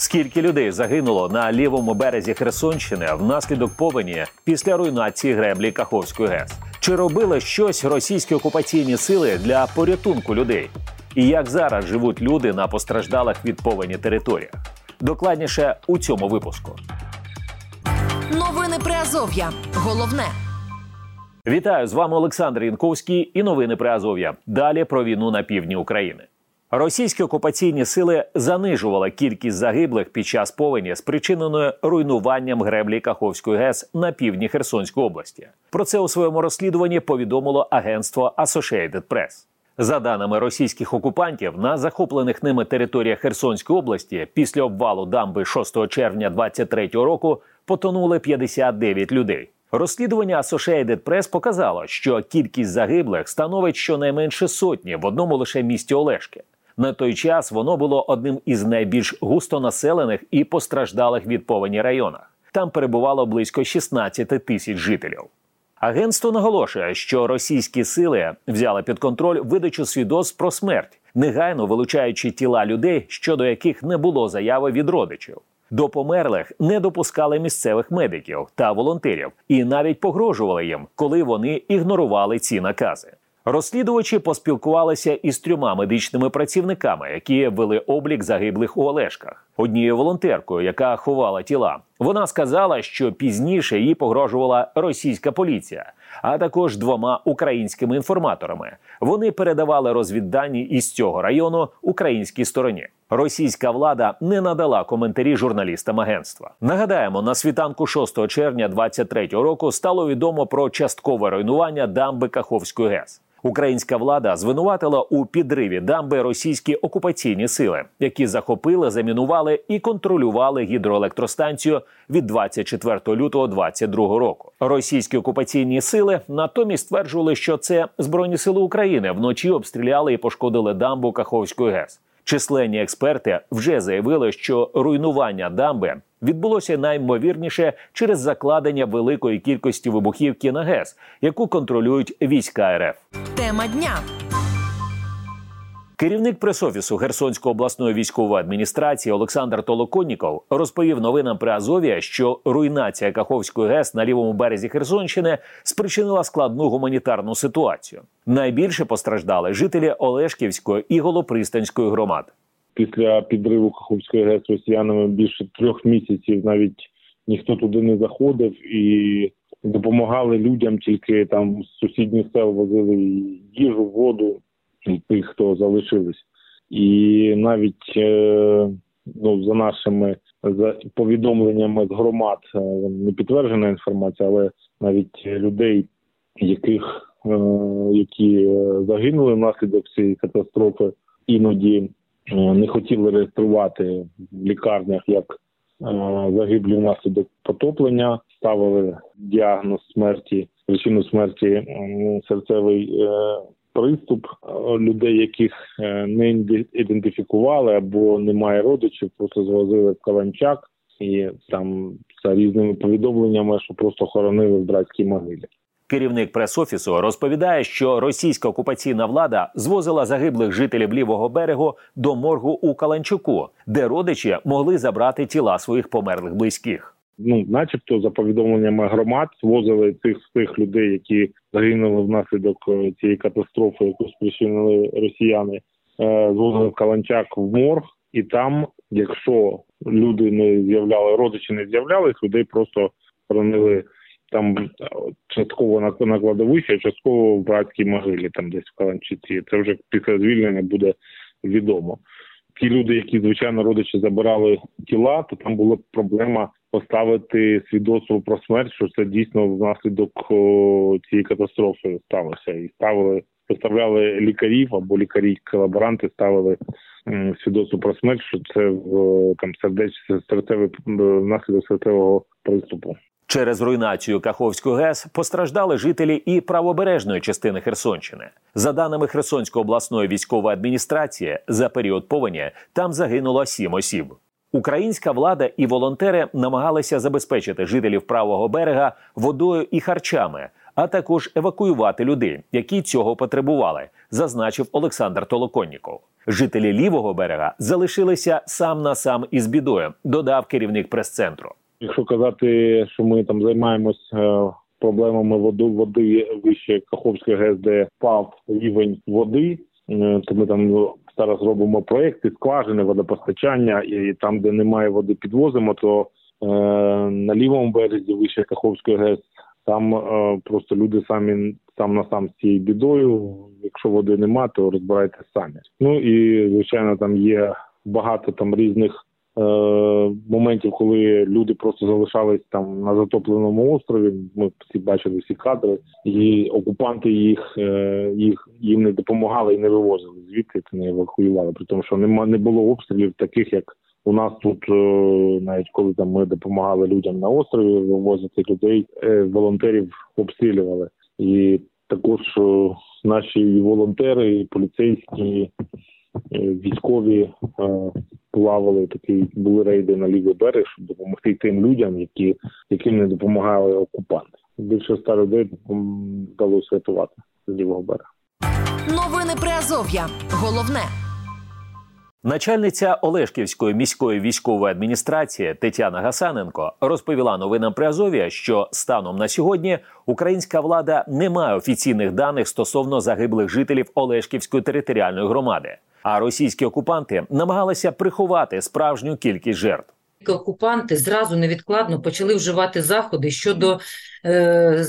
Скільки людей загинуло на лівому березі Херсонщини внаслідок повені після руйнації греблі Каховської ГЕС? Чи робили щось російські окупаційні сили для порятунку людей? І як зараз живуть люди на постраждалих від повені територіях? Докладніше у цьому випуску. Новини Приазов'я. Головне. Вітаю з вами Олександр Янковський і новини при Азов'я. Далі про війну на півдні України. Російські окупаційні сили занижували кількість загиблих під час повені, спричиненої руйнуванням греблі Каховської ГЕС на півдні Херсонської області. Про це у своєму розслідуванні повідомило агентство Associated Press. За даними російських окупантів, на захоплених ними територіях Херсонської області після обвалу дамби 6 червня 2023 року потонули 59 людей. Розслідування Associated Press показало, що кількість загиблих становить щонайменше сотні в одному лише місті Олешки. На той час воно було одним із найбільш густонаселених і постраждалих від повені районах. Там перебувало близько 16 тисяч жителів. Агентство наголошує, що російські сили взяли під контроль видачу свідоцтв про смерть, негайно вилучаючи тіла людей, щодо яких не було заяви від родичів. До померлих не допускали місцевих медиків та волонтерів і навіть погрожували їм, коли вони ігнорували ці накази. Розслідувачі поспілкувалися із трьома медичними працівниками, які вели облік загиблих у Олешках. Однією волонтеркою, яка ховала тіла, вона сказала, що пізніше їй погрожувала російська поліція, а також двома українськими інформаторами. Вони передавали розвіддані із цього району українській стороні. Російська влада не надала коментарі журналістам агентства. Нагадаємо, на світанку 6 червня 2023 року стало відомо про часткове руйнування дамби Каховської ГЕС. Українська влада звинуватила у підриві дамби російські окупаційні сили, які захопили, замінували і контролювали гідроелектростанцію від 24 лютого 2022 року. Російські окупаційні сили натомість стверджували, що це збройні сили України вночі обстріляли і пошкодили дамбу Каховської ГЕС. Численні експерти вже заявили, що руйнування дамби відбулося наймовірніше через закладення великої кількості вибухівки на ГЕС, яку контролюють війська РФ. Тема дня. Керівник пресофісу Херсонської обласної військової адміністрації Олександр Толоконніков розповів новинам при Азові, що руйнація Каховської ГЕС на лівому березі Херсонщини спричинила складну гуманітарну ситуацію. Найбільше постраждали жителі Олешківської і Голопристанської громад. Після підриву Каховської ГЕС росіянами більше трьох місяців навіть ніхто туди не заходив і допомагали людям, тільки там з сусідніх сел возили їжу, воду тих, хто залишились, і навіть е, ну за нашими повідомленнями з громад е, не підтверджена інформація, але навіть людей, яких е, які загинули внаслідок цієї катастрофи, іноді не хотіли реєструвати в лікарнях як загиблі внаслідок потоплення, ставили діагноз смерті, причину смерті серцевий приступ е, людей, яких е, не ідентифікували або немає родичів, просто звозили в Каланчак і там за різними повідомленнями, що просто хоронили в братській могилі. Керівник прес-офісу розповідає, що російська окупаційна влада звозила загиблих жителів лівого берегу до моргу у Каланчуку, де родичі могли забрати тіла своїх померлих близьких ну, начебто, за повідомленнями громад, звозили цих тих людей, які загинули внаслідок е, цієї катастрофи, яку спричинили росіяни, е, звозили в Каланчак в морг, і там, якщо люди не з'являли, родичі не з'являлись, людей просто хоронили там частково на на кладовищі, частково в братській могилі, там десь в Каланчиці. Це вже після звільнення буде відомо. Ті люди, які звичайно родичі забирали тіла, то там була проблема поставити свідоцтво про смерть, що це дійсно внаслідок цієї катастрофи сталося, і ставили поставляли лікарів або лікарі-колаборанти ставили свідоцтво про смерть, що це в там сердеч серцевий внаслідок серцевого приступу. Через руйнацію Каховської ГЕС постраждали жителі і правобережної частини Херсонщини. За даними Херсонської обласної військової адміністрації, за період повені там загинуло сім осіб. Українська влада і волонтери намагалися забезпечити жителів правого берега водою і харчами, а також евакуювати людей, які цього потребували, зазначив Олександр Толоконніков. Жителі лівого берега залишилися сам на сам із бідою, додав керівник прес-центру. Якщо казати, що ми там займаємось е, проблемами води води вище Каховської ГЕС, де впав рівень води, е, то ми там зараз робимо проекти скважини, водопостачання, і там, де немає води, підвозимо, то е, на лівому березі вище Каховської ГЕС. Там е, просто люди самі сам на сам з цією бідою. Якщо води нема, то розбирайтеся самі. Ну і звичайно, там є багато там різних моментів, коли люди просто залишались там на затопленому острові. Ми всі бачили всі кадри, і окупанти їх е, їх їм не допомагали і не вивозили звідти, не евакуювали. При тому, що нема не було обстрілів таких, як у нас тут, е, навіть коли там ми допомагали людям на острові вивозити людей, е, волонтерів обстрілювали. І також е, наші волонтери, поліцейські, військові плавали такі були рейди на лівий берег, щоб допомогти тим людям, які яким не допомагали окупанти. Більше ста людей вдалося рятувати з лівого берега. Новини Приазов'я. Головне. Начальниця Олешківської міської військової адміністрації Тетяна Гасаненко розповіла новинам Приазов'я, що станом на сьогодні українська влада не має офіційних даних стосовно загиблих жителів Олешківської територіальної громади. А російські окупанти намагалися приховати справжню кількість жертв. Окупанти зразу невідкладно почали вживати заходи щодо е,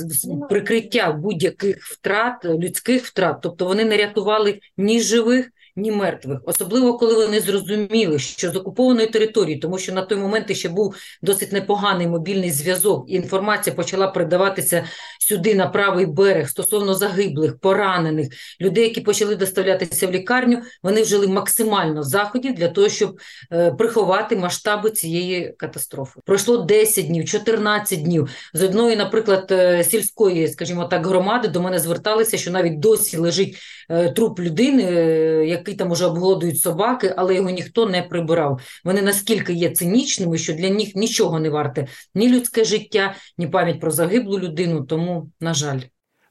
прикриття будь-яких втрат, людських втрат, тобто вони не рятували ні живих, ні мертвих, особливо коли вони зрозуміли, що з окупованої території, тому що на той момент ще був досить непоганий мобільний зв'язок, і інформація почала передаватися сюди на правий берег стосовно загиблих, поранених людей, які почали доставлятися в лікарню. Вони вжили максимально заходів для того, щоб е, приховати масштаби цієї катастрофи. Пройшло 10 днів, 14 днів. З одної, наприклад, е, сільської, скажімо так, громади до мене зверталися, що навіть досі лежить е, труп людини, е, який там уже обглодують собаки, але його ніхто не прибирав. Вони наскільки є цинічними, що для них нічого не варте ні людське життя, ні пам'ять про загиблу людину. Тому, на жаль.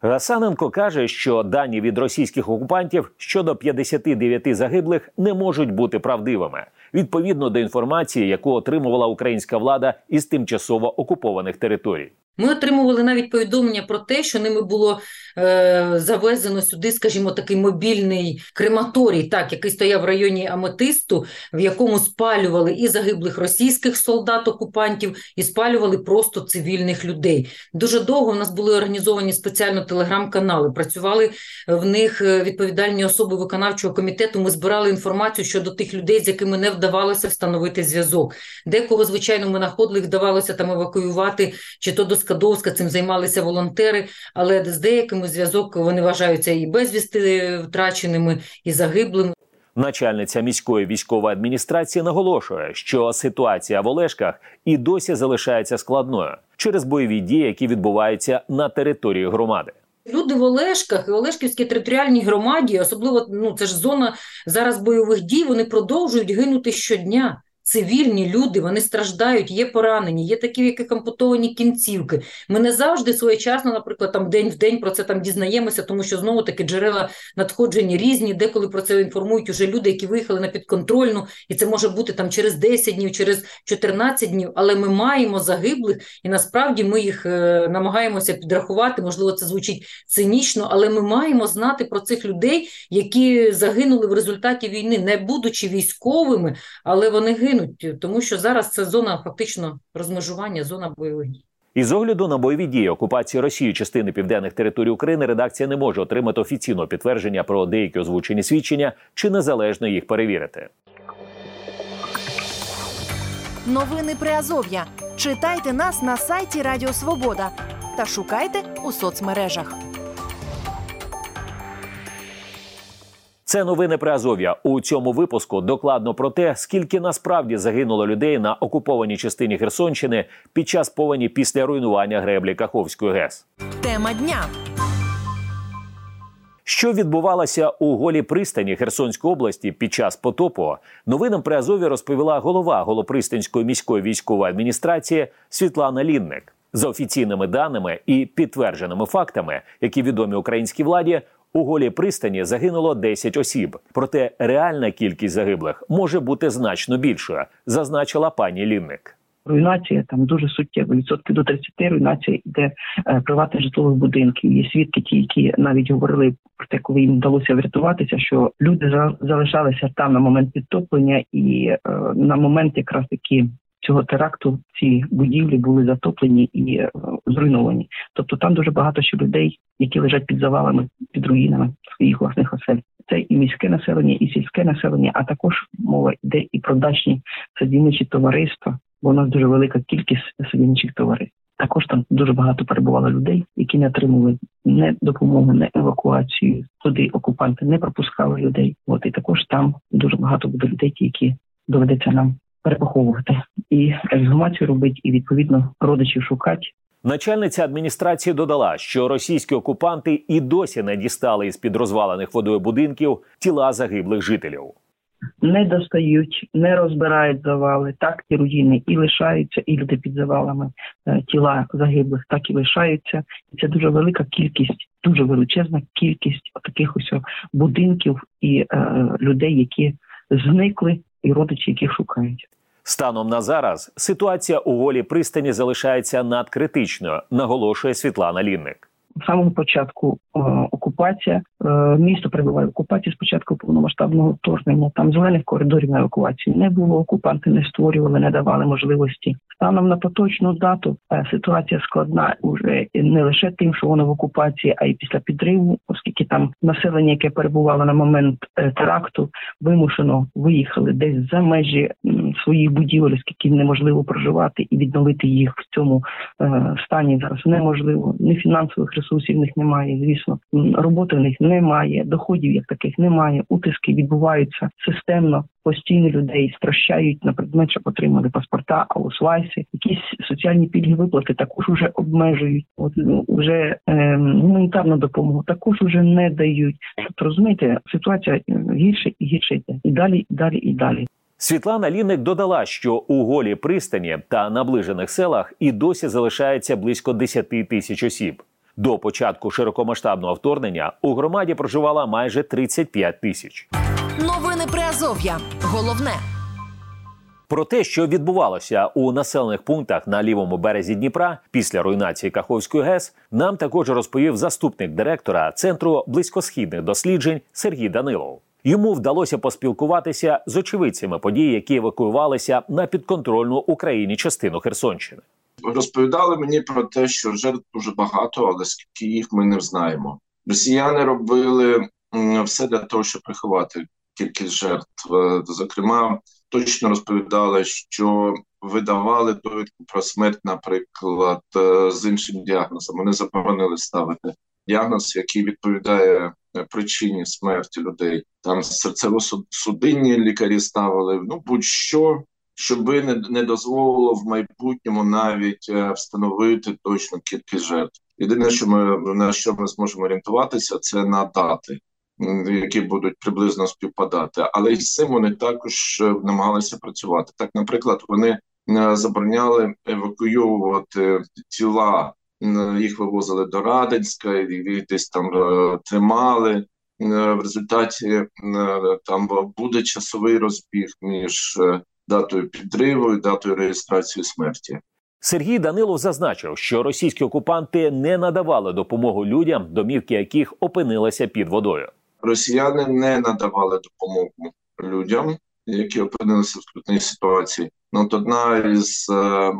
Гасаненко каже, що дані від російських окупантів щодо 59 загиблих не можуть бути правдивими відповідно до інформації, яку отримувала українська влада із тимчасово окупованих територій. Ми отримували навіть повідомлення про те, що ними було е, завезено сюди, скажімо, такий мобільний крематорій, так який стояв в районі Аметисту, в якому спалювали і загиблих російських солдат-окупантів, і спалювали просто цивільних людей. Дуже довго в нас були організовані спеціально телеграм-канали. Працювали в них е, відповідальні особи виконавчого комітету. Ми збирали інформацію щодо тих людей, з якими не вдавалося встановити зв'язок. Декого, звичайно, ми знаходили, вдавалося там евакуювати, чи то до Скадовська цим займалися волонтери, але з деякими зв'язок вони вважаються і безвісти втраченими, і загиблими. Начальниця міської військової адміністрації наголошує, що ситуація в Олешках і досі залишається складною через бойові дії, які відбуваються на території громади. Люди в Олешках і Олешківській територіальній громаді, особливо ну це ж зона зараз бойових дій. Вони продовжують гинути щодня цивільні люди, вони страждають, є поранені, є такі, в яких ампутовані кінцівки. Ми не завжди своєчасно, наприклад, там день в день про це там дізнаємося, тому що знову таки джерела надходження різні, деколи про це інформують уже люди, які виїхали на підконтрольну, і це може бути там через 10 днів, через 14 днів. Але ми маємо загиблих, і насправді ми їх е, намагаємося підрахувати. Можливо, це звучить цинічно, але ми маємо знати про цих людей, які загинули в результаті війни, не будучи військовими, але вони гинуть гинуть, тому що зараз це зона фактично розмежування, зона бойових дій. Із огляду на бойові дії окупації Росії частини південних територій України редакція не може отримати офіційного підтвердження про деякі озвучені свідчення чи незалежно їх перевірити. Новини Приазов'я. Читайте нас на сайті Радіо Свобода та шукайте у соцмережах. Це новини про Азов'я. У цьому випуску докладно про те, скільки насправді загинуло людей на окупованій частині Херсонщини під час повені після руйнування греблі Каховської ГЕС. Тема дня. Що відбувалося у голій пристані Херсонської області під час потопу, новинам при Азові розповіла голова Голопристанської міської військової адміністрації Світлана Лінник. За офіційними даними і підтвердженими фактами, які відомі українській владі, у голій пристані загинуло 10 осіб. Проте реальна кількість загиблих може бути значно більшою, зазначила пані Лінник. Руйнація там дуже суттєва. Відсотки до 30 руйнація йде е, приватних житлових будинків. Є свідки, ті, які навіть говорили про те, коли їм вдалося врятуватися, що люди за- залишалися там на момент підтоплення, і е, на момент якраз таки цього теракту ці будівлі були затоплені і е, зруйновані. Тобто там дуже багато ще людей, які лежать під завалами, під руїнами своїх власних осель. Це і міське населення, і сільське населення, а також мова йде і про дачні садівничі товариства, бо у нас дуже велика кількість садівничих товариств. Також там дуже багато перебувало людей, які не отримали не допомогу, не евакуацію. Туди окупанти не пропускали людей. От і також там дуже багато буде людей, які доведеться нам перепоховувати і ексгумацію робити, і відповідно родичів шукати. Начальниця адміністрації додала, що російські окупанти і досі не дістали із під розвалених водою будинків тіла загиблих жителів. не достають, не розбирають завали. Так ті руїни і лишаються, і люди під завалами е, тіла загиблих так і лишаються. І це дуже велика кількість, дуже величезна кількість таких ось будинків і е, людей, які зникли, і родичі, яких шукають. Станом на зараз ситуація у волі пристані залишається надкритичною, наголошує Світлана Лінник. З самого початку е, окупація е, місто перебуває в окупації з початку повномасштабного вторгнення. Там зелених коридорів на евакуації не було. Окупанти не створювали, не давали можливості. Станом на поточну дату е, ситуація складна уже не лише тим, що воно в окупації, а й після підриву, оскільки там населення, яке перебувало на момент е, теракту, вимушено виїхали десь за межі м, своїх будівель, оскільки неможливо проживати і відновити їх в цьому е, стані зараз неможливо. Ні фінансових ресурсів в немає. Звісно, роботи в них немає, доходів як таких немає. Утиски відбуваються системно. Постійно людей стращають на предмет, щоб отримали паспорта, аусвайси, якісь соціальні пільги виплати також уже обмежують. От ну, вже е, гуманітарну допомогу також уже не дають. Тобто розумієте, ситуація е, гірше і гірше йде і далі, і далі, і далі. Світлана Лінник додала, що у голій пристані та наближених селах і досі залишається близько 10 тисяч осіб. До початку широкомасштабного вторгнення у громаді проживало майже 35 тисяч. Новини Приазов'я. Головне. Про те, що відбувалося у населених пунктах на лівому березі Дніпра після руйнації Каховської ГЕС, нам також розповів заступник директора центру близькосхідних досліджень Сергій Данилов. Йому вдалося поспілкуватися з очевидцями подій, які евакуювалися на підконтрольну Україні частину Херсонщини. Розповідали мені про те, що жертв дуже багато, але скільки їх ми не знаємо. Росіяни робили все для того, щоб приховати кількість жертв. Е, Зокрема, точно розповідали, що видавали довідку про смерть, наприклад, е, з іншим діагнозом. Вони заборонили ставити діагноз, який відповідає е, причині смерті людей. Там серцево-судинні лікарі ставили. Ну будь-що, щоби не, не дозволило в майбутньому навіть е, встановити точну кількість жертв. Єдине, що ми на що ми зможемо орієнтуватися, це на дати, які будуть приблизно співпадати. Але із цим вони також е, намагалися працювати. Так, наприклад, вони е, забороняли евакуювати тіла, їх вивозили до Радинська, і десь там тримали. В результаті там буде часовий розбіг між датою підриву і датою реєстрації смерті. Сергій Данилов зазначив, що російські окупанти не надавали допомогу людям, домівки яких опинилися під водою. Росіяни не надавали допомогу людям, які опинилися в скрутній ситуації. От одна із е,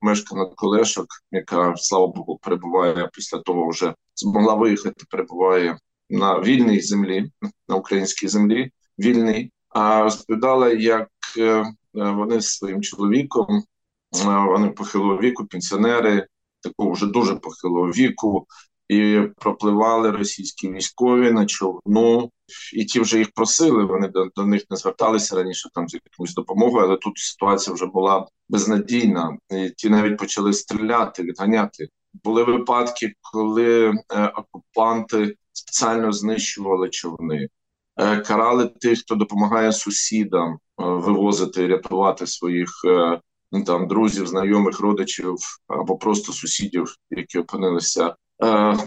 мешканок колешок, яка слава Богу перебуває після того, вже змогла виїхати, перебуває на вільній землі, на українській землі, вільній. А розповідала, як е, вони з своїм чоловіком, е, вони похилого віку, пенсіонери, такого вже дуже похилого віку, і пропливали російські військові на човну, і ті вже їх просили. Вони до, до них не зверталися раніше там з якоюсь допомогою, але тут ситуація вже була безнадійна. І ті навіть почали стріляти, відганяти. Були випадки, коли е, окупанти спеціально знищували човни, е, карали тих, хто допомагає сусідам е, вивозити, рятувати своїх е, ну, там друзів, знайомих, родичів або просто сусідів, які опинилися е,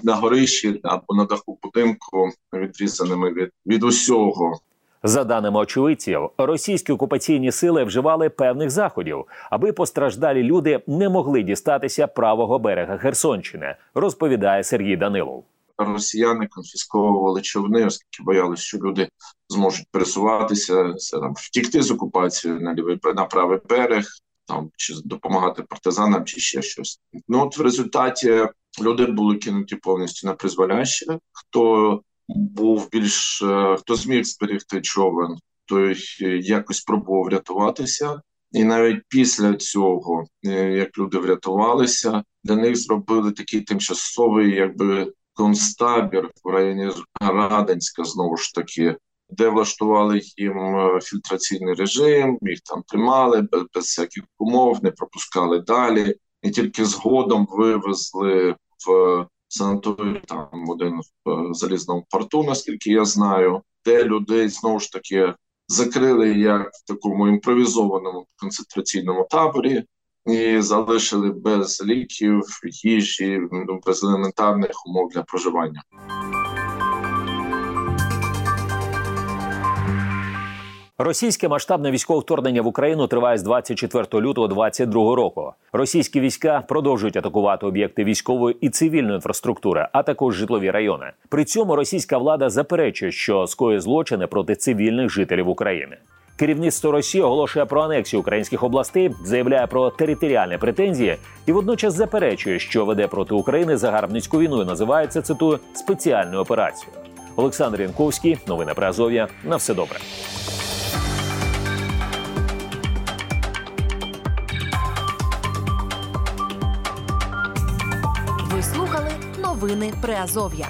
на горищі або на даху будинку, відрізаними від, від усього. За даними очевидців, російські окупаційні сили вживали певних заходів, аби постраждалі люди не могли дістатися правого берега Херсонщини, розповідає Сергій Данилов. Росіяни конфісковували човни, оскільки боялися, що люди зможуть пересуватися, це там втікти з окупації на лівий на правий берег, там чи допомагати партизанам, чи ще щось. Ну от в результаті люди були кинуті повністю на призволяще. Хто був більш е, хто зміг зберегти човен, той якось пробував врятуватися. І навіть після цього, е, як люди врятувалися, для них зробили такий тимчасовий, якби концтабір в районі Раденська, знову ж таки, де влаштували їм е, фільтраційний режим, їх там тримали без, без всяких умов, не пропускали далі, і тільки згодом вивезли в санаторій там один в е, залізному порту, наскільки я знаю, де людей знову ж таки закрили як в такому імпровізованому концентраційному таборі. І залишили без ліків, їжі, ну, без елементарних умов для проживання. Російське масштабне військове вторгнення в Україну триває з 24 лютого 2022 року. Російські війська продовжують атакувати об'єкти військової і цивільної інфраструктури, а також житлові райони. При цьому російська влада заперечує, що скоює злочини проти цивільних жителів України. Керівництво Росії оголошує про анексію українських областей, заявляє про територіальні претензії і водночас заперечує, що веде проти України загарбницьку війну і називається цитую спеціальною операцією. Олександр Янковський, новини про Азов'я. На все добре. Ви слухали новини Приазов'я.